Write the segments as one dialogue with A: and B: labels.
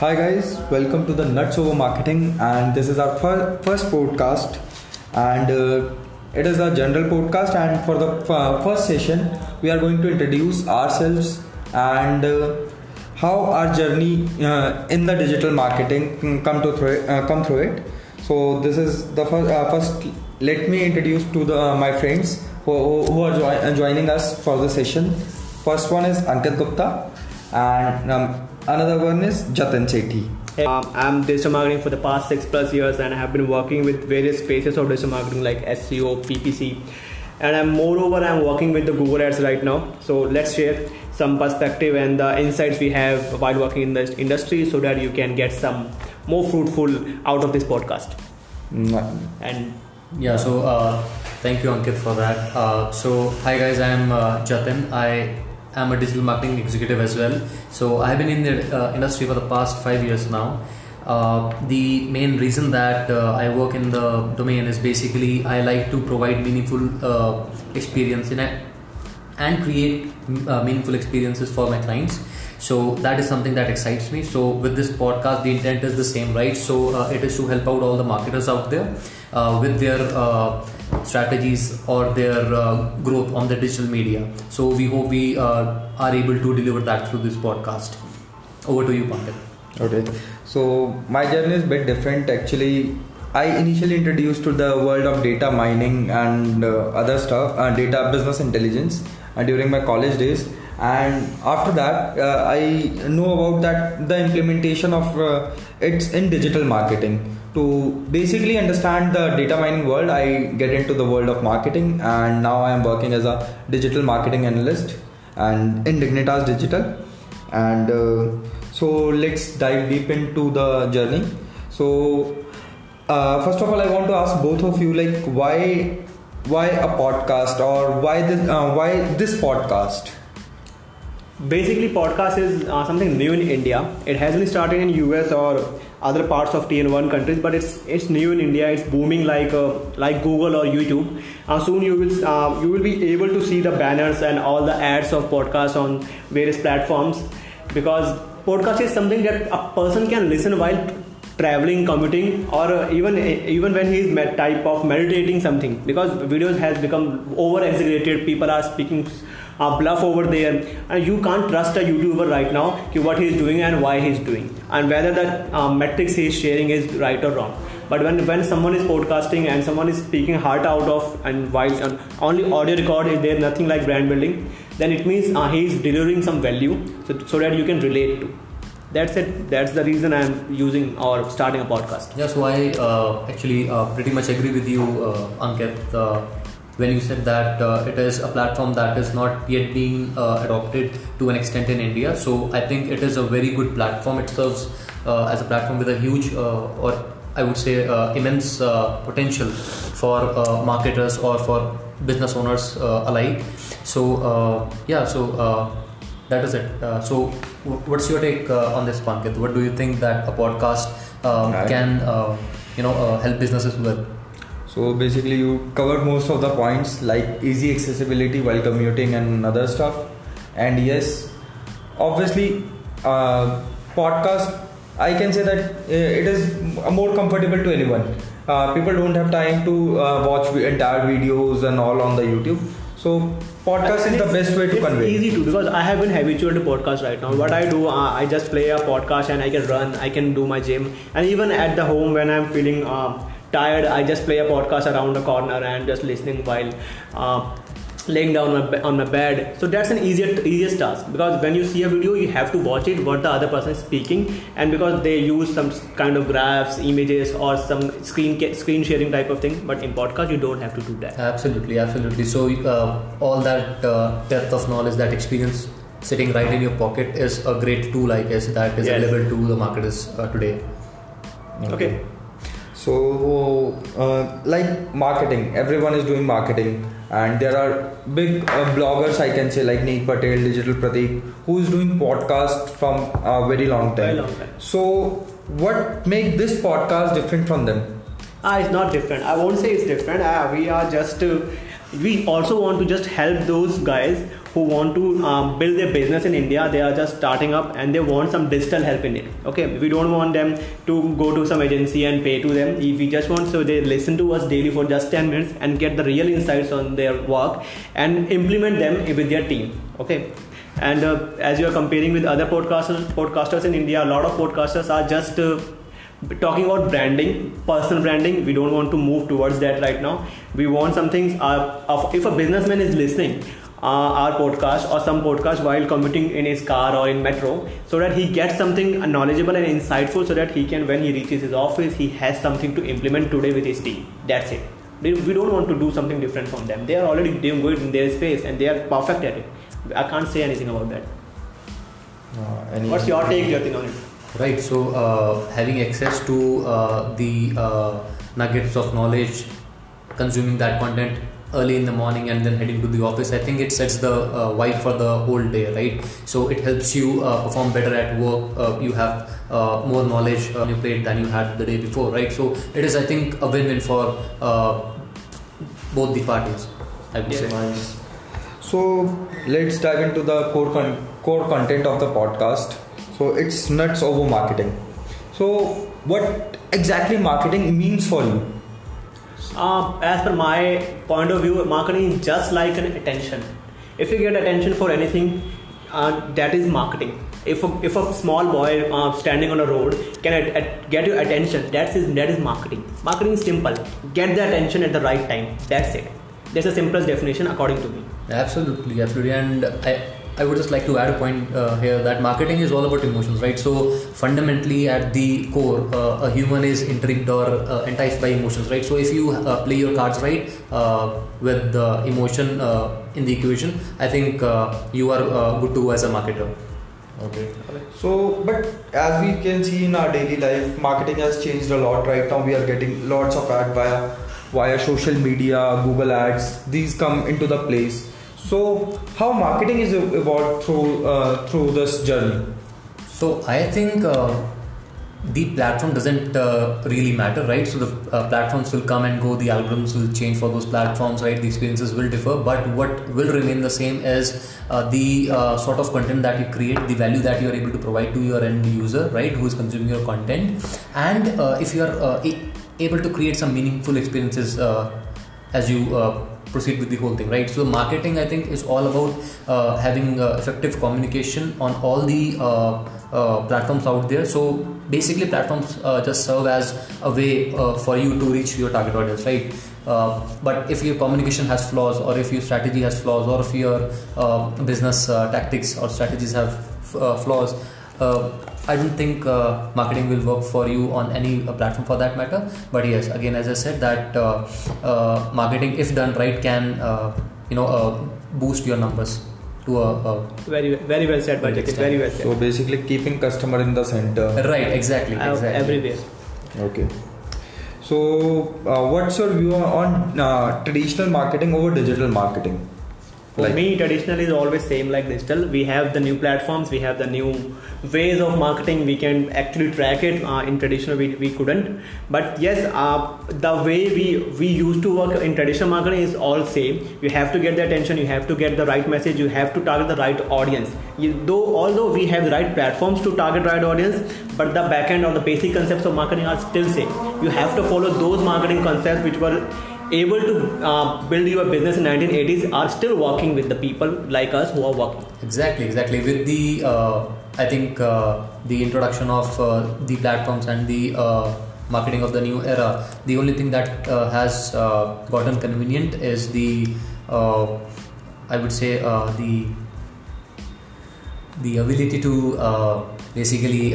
A: Hi guys, welcome to the Nuts Over Marketing, and this is our fir- first podcast, and uh, it is a general podcast. And for the f- first session, we are going to introduce ourselves and uh, how our journey uh, in the digital marketing come to through, uh, come through it. So this is the first. Uh, first, let me introduce to the uh, my friends who, who are joi- joining us for the session. First one is Ankit Gupta, and um, another one is Jatin Sethi.
B: Um, I'm digital marketing for the past six plus years, and I have been working with various spaces of digital marketing like SEO, PPC, and I'm moreover I'm working with the Google Ads right now. So let's share some perspective and the insights we have while working in this industry, so that you can get some more fruitful out of this podcast.
A: Mm,
B: And
C: Yeah, so uh, thank you Ankit for that. Uh, so hi guys, I'm uh, Jatin. I am a digital marketing executive as well. So I've been in the uh, industry for the past five years now. Uh, the main reason that uh, I work in the domain is basically I like to provide meaningful uh, experience in it and create uh, meaningful experiences for my clients so that is something that excites me so with this podcast the intent is the same right so uh, it is to help out all the marketers out there with their strategies or their uh, growth on the digital media so we hope we uh, are able to deliver that through this podcast over to you Pankaj.
A: Okay, so my journey is a bit different. Actually, I initially introduced to the world of data mining and uh, other stuff, uh, data business intelligence, uh, during my college days. And after that, uh, I know about that the implementation of uh, it's in digital marketing. To basically understand the data mining world, I get into the world of marketing, and now I am working as a digital marketing analyst and in Dignitas Digital. And uh, so let's dive deep into the journey. So uh, first of all i want to ask both of you like why why a podcast or why this uh, why this podcast
B: basically podcast is uh, something new in india. It has been started in us or other parts of tier 1 countries but it's it's new in india. It's booming like uh, like google or youtube. Uh, soon you will uh, you will be able to see the banners and all the ads of podcasts on various platforms because podcast is something that a person can listen while traveling commuting or uh, even even when he is type of meditating something because videos has become over exaggerated people are speaking uh, bluff over there. And you can't trust a youtuber right now what he is doing and why he is doing and whether the uh, metrics he is sharing is right or wrong. But when when someone is podcasting and someone is speaking heart out of and while uh, only audio record is there nothing like brand building then it means uh, he is delivering some value so, so that you can relate to. That's it. That's the reason i'm using or starting a podcast.
C: Yeah, so I uh, actually uh, pretty much agree with you, uh, Ankit, uh, when you said that uh, it is a platform that is not yet being uh, adopted to an extent in India. So I think it is a very good platform. It serves uh, as a platform with a huge, uh, or I would say, uh, immense uh, potential for uh, marketers or for business owners uh, alike. So uh, yeah, so. Uh, that is it. Uh, so, w- what's your take uh, on this, Pankit? What do you think that a podcast um,
A: Right.
C: can, uh, you know, uh, help businesses with?
A: So basically you covered most of the points like easy accessibility while commuting and other stuff. And yes obviously uh, podcast i can say that uh, it is more comfortable to anyone. Uh, people don't have time to uh, watch entire videos and all on the youtube. So podcast
B: And
A: is the best way to
B: it's
A: convey.
B: easy to because I have been habitual to podcast right now. What I do, uh, I just play a podcast and I can run, I can do my gym, and even at the home when I'm feeling uh, tired, I just play a podcast around the corner and just listening while. Uh, laying down my, on my bed so that's an easier easiest task because when you see a video you have to watch it what the other person is speaking and because they use some kind of graphs images or some screen screen sharing type of thing but in podcast you don't have to do that
C: Absolutely, absolutely. So, uh, all that uh, depth of knowledge, that experience sitting right in your pocket is a great tool, I guess, that is
B: Yes.
C: available to the marketers uh, today.
B: okay.
A: So, uh, like marketing, everyone is doing marketing, and there are big uh, bloggers, I can say, like Neil Patel, Digital Pratik, who is doing podcast from a very long time.
B: Very long time.
A: So, what make this podcast different from them?
B: Ah, it's not different. I won't say it's different. Ah, we are just uh, we also want to just help those guys who want to um, build their business in India. They are just starting up and they want some digital help in it. Okay, we don't want them to go to some agency and pay to them. If we just want so they listen to us daily for just 10 minutes and get the real insights on their work and implement them with their team. Okay. And uh, as you are comparing with other podcasters, podcasters in India, a lot of podcasters are just uh, talking about branding personal branding we don't want to move towards that right now we want something uh, if a businessman is listening our podcast or some podcast while commuting in his car or in metro so that he gets something knowledgeable and insightful so that he can when he reaches his office he has something to implement today with his team. That's it. We don't want to do something different from them. They are already doing good in their space and they are perfect at it. I can't say anything about that. Uh, what's your take Jatin, on it
C: right so uh, having access to uh, the uh, nuggets of knowledge consuming that content early in the morning and then heading to the office i think it sets the uh, vibe for the whole day right? So it helps you uh, perform better at work uh, you have uh, more knowledge on your plate than you had the day before right? So it is i think a win-win for uh, both the parties i would
A: say. Nice. so let's dive into the core con- core content of the podcast. So it's nuts over marketing. So what exactly marketing means for you
B: uh, as per my point of view, marketing is just like an attention. If you get attention for anything, uh, that is marketing. If a, if a small boy uh, standing on a road can at, at get your attention, that is that is marketing. Marketing is simple. Get the attention at the right time. That's it. That's the simplest definition according to me.
C: Absolutely, absolutely, and I I would just like to add a point uh, here that marketing is all about emotions, right? So fundamentally, at the core, uh, a human is intrigued or uh, enticed by emotions, right? So if you uh, play your cards right uh, with the emotion uh, in the equation, I think you are good to go as a marketer.
A: Okay. So, but as we can see in our daily life, marketing has changed a lot. Right now, we are getting lots of ad via via social media, Google Ads. These come into the place so, how marketing is evolved through uh, through this journey?
C: So, I think uh, the platform doesn't uh, really matter, right? So, the uh, platforms will come and go, the algorithms will change for those platforms, right? The experiences will differ, but what will remain the same is uh, the uh, sort of content that you create, the value that you are able to provide to your end user, right? Who is consuming your content, and if you are able to create some meaningful experiences as you proceed with the whole thing right? So marketing i think is all about uh, having uh, effective communication on all the uh, uh platforms out there. So basically platforms uh, just serve as a way uh, for you to reach your target audience right? But if your communication has flaws or if your strategy has flaws or if your business tactics or strategies have flaws I don't think uh, marketing will work for you on any uh, platform for that matter. But yes, again, as I said, that uh, uh marketing, if done right, can uh, you know uh, boost your numbers to a, a
B: very very well said, but very well said.
A: So basically, keeping customer in the center.
C: Right. Exactly. Exactly.
B: Everywhere.
A: Okay. So, what's your view on traditional marketing over digital marketing?
B: For like, me, traditional is always same like digital. We have the new platforms, we have the new ways of marketing. We can actually track it. Uh, in traditional, we, we couldn't. But yes, uh, the way we we used to work in traditional marketing is all same. You have to get the attention. You have to get the right message. You have to target the right audience. You, though although we have the right platforms to target right audience, but the backend or the basic concepts of marketing are still same. You have to follow those marketing concepts which were able to uh, build your business in 1980s are still working with the people like us who are working.
C: Exactly exactly. With the uh, i think uh, the introduction of uh, the platforms and the uh, marketing of the new era the only thing that has gotten convenient is the i would say the the ability to basically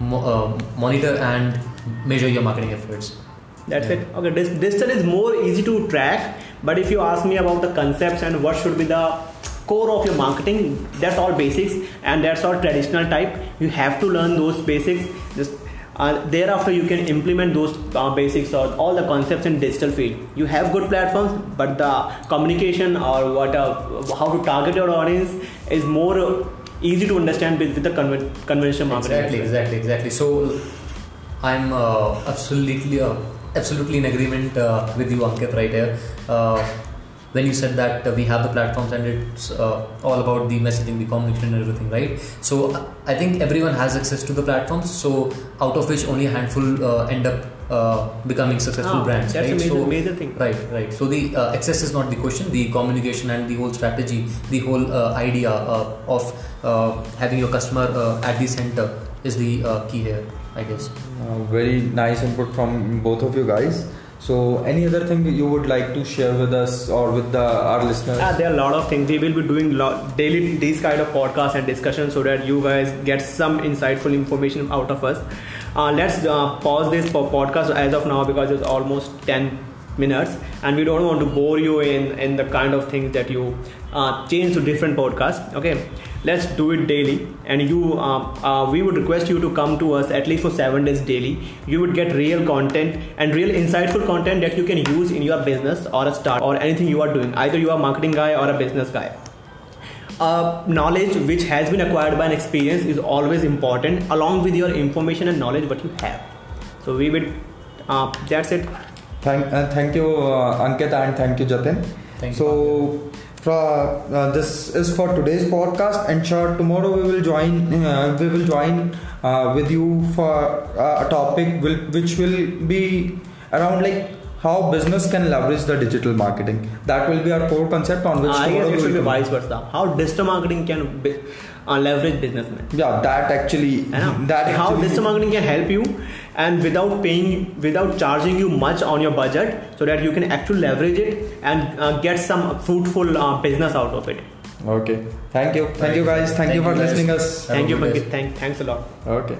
C: mo- monitor and measure your marketing efforts
B: that's yeah. it. Okay this digital is more easy to track but if you ask me about the concepts and what should be the core of your marketing that's all basics and that's all traditional type. You have to learn those basics. Just uh, thereafter you can implement those uh, basics or all the concepts in digital field. You have good platforms but the communication or what uh, how to target your audience is more easy to understand with, with the conven- conventional marketing.
C: Exactly exactly exactly. So i'm uh, absolutely absolutely in agreement uh, with you, Ankit, right here. Uh, when you said that uh, we have the platforms and it's uh, all about the messaging, the communication, and everything, right? So I think everyone has access to the platforms. So out of which only a handful uh, end up uh, becoming successful
B: Ah,
C: brands,
B: that's a
C: right?
B: major-
C: so
B: major thing.
C: Right, right. So the uh, access is not the question. The communication and the whole strategy, the whole uh, idea uh, of uh, having your customer uh, at the center is the uh, key here, I guess.
A: Uh, very nice input from both of you guys. So, any other thing you would like to share with us or with the, our listeners?
B: Ah, there are a lot of things. We will be doing lot, daily these kind of podcasts and discussions so that you guys get some insightful information out of us. Uh, let's uh, pause this po- podcast as of now because it's almost 10 minutes and we don't want to bore you in, in the kind of things that you uh, change to different podcasts. Okay, let's do it daily. And you uh, uh, we would request you to come to us at least for seven days daily. You would get real content and real insightful content that you can use in your business or a start or anything you are doing. Either you are a marketing guy or a business guy. Uh, knowledge which has been acquired by an experience is always important along with your information and knowledge what you have. So we will uh, that's it.
A: Thank, uh, thank you, uh, Ankit, and thank you, Jatin.
C: Thank you,
A: so, for, uh, this is for today's podcast, and sure, tomorrow we will join. Uh, we will join uh, with you for uh, a topic will, which will be around like how business can leverage the digital marketing. That will be our core concept on which
B: I guess it
A: we
B: should be
A: come.
B: vice versa how digital marketing can be, uh, leverage businessmen
A: Yeah, that actually.
B: I know.
A: That
B: how digital marketing can help you and without paying without charging you much on your budget so that you can actually leverage it and uh, get some fruitful uh, business out of it
A: Okay. Thank you. Thank you, guys. Thank, you for
C: guys.
A: listening us.
C: Have a
B: thank you. Pankit. Thank, thanks a lot
A: Okay.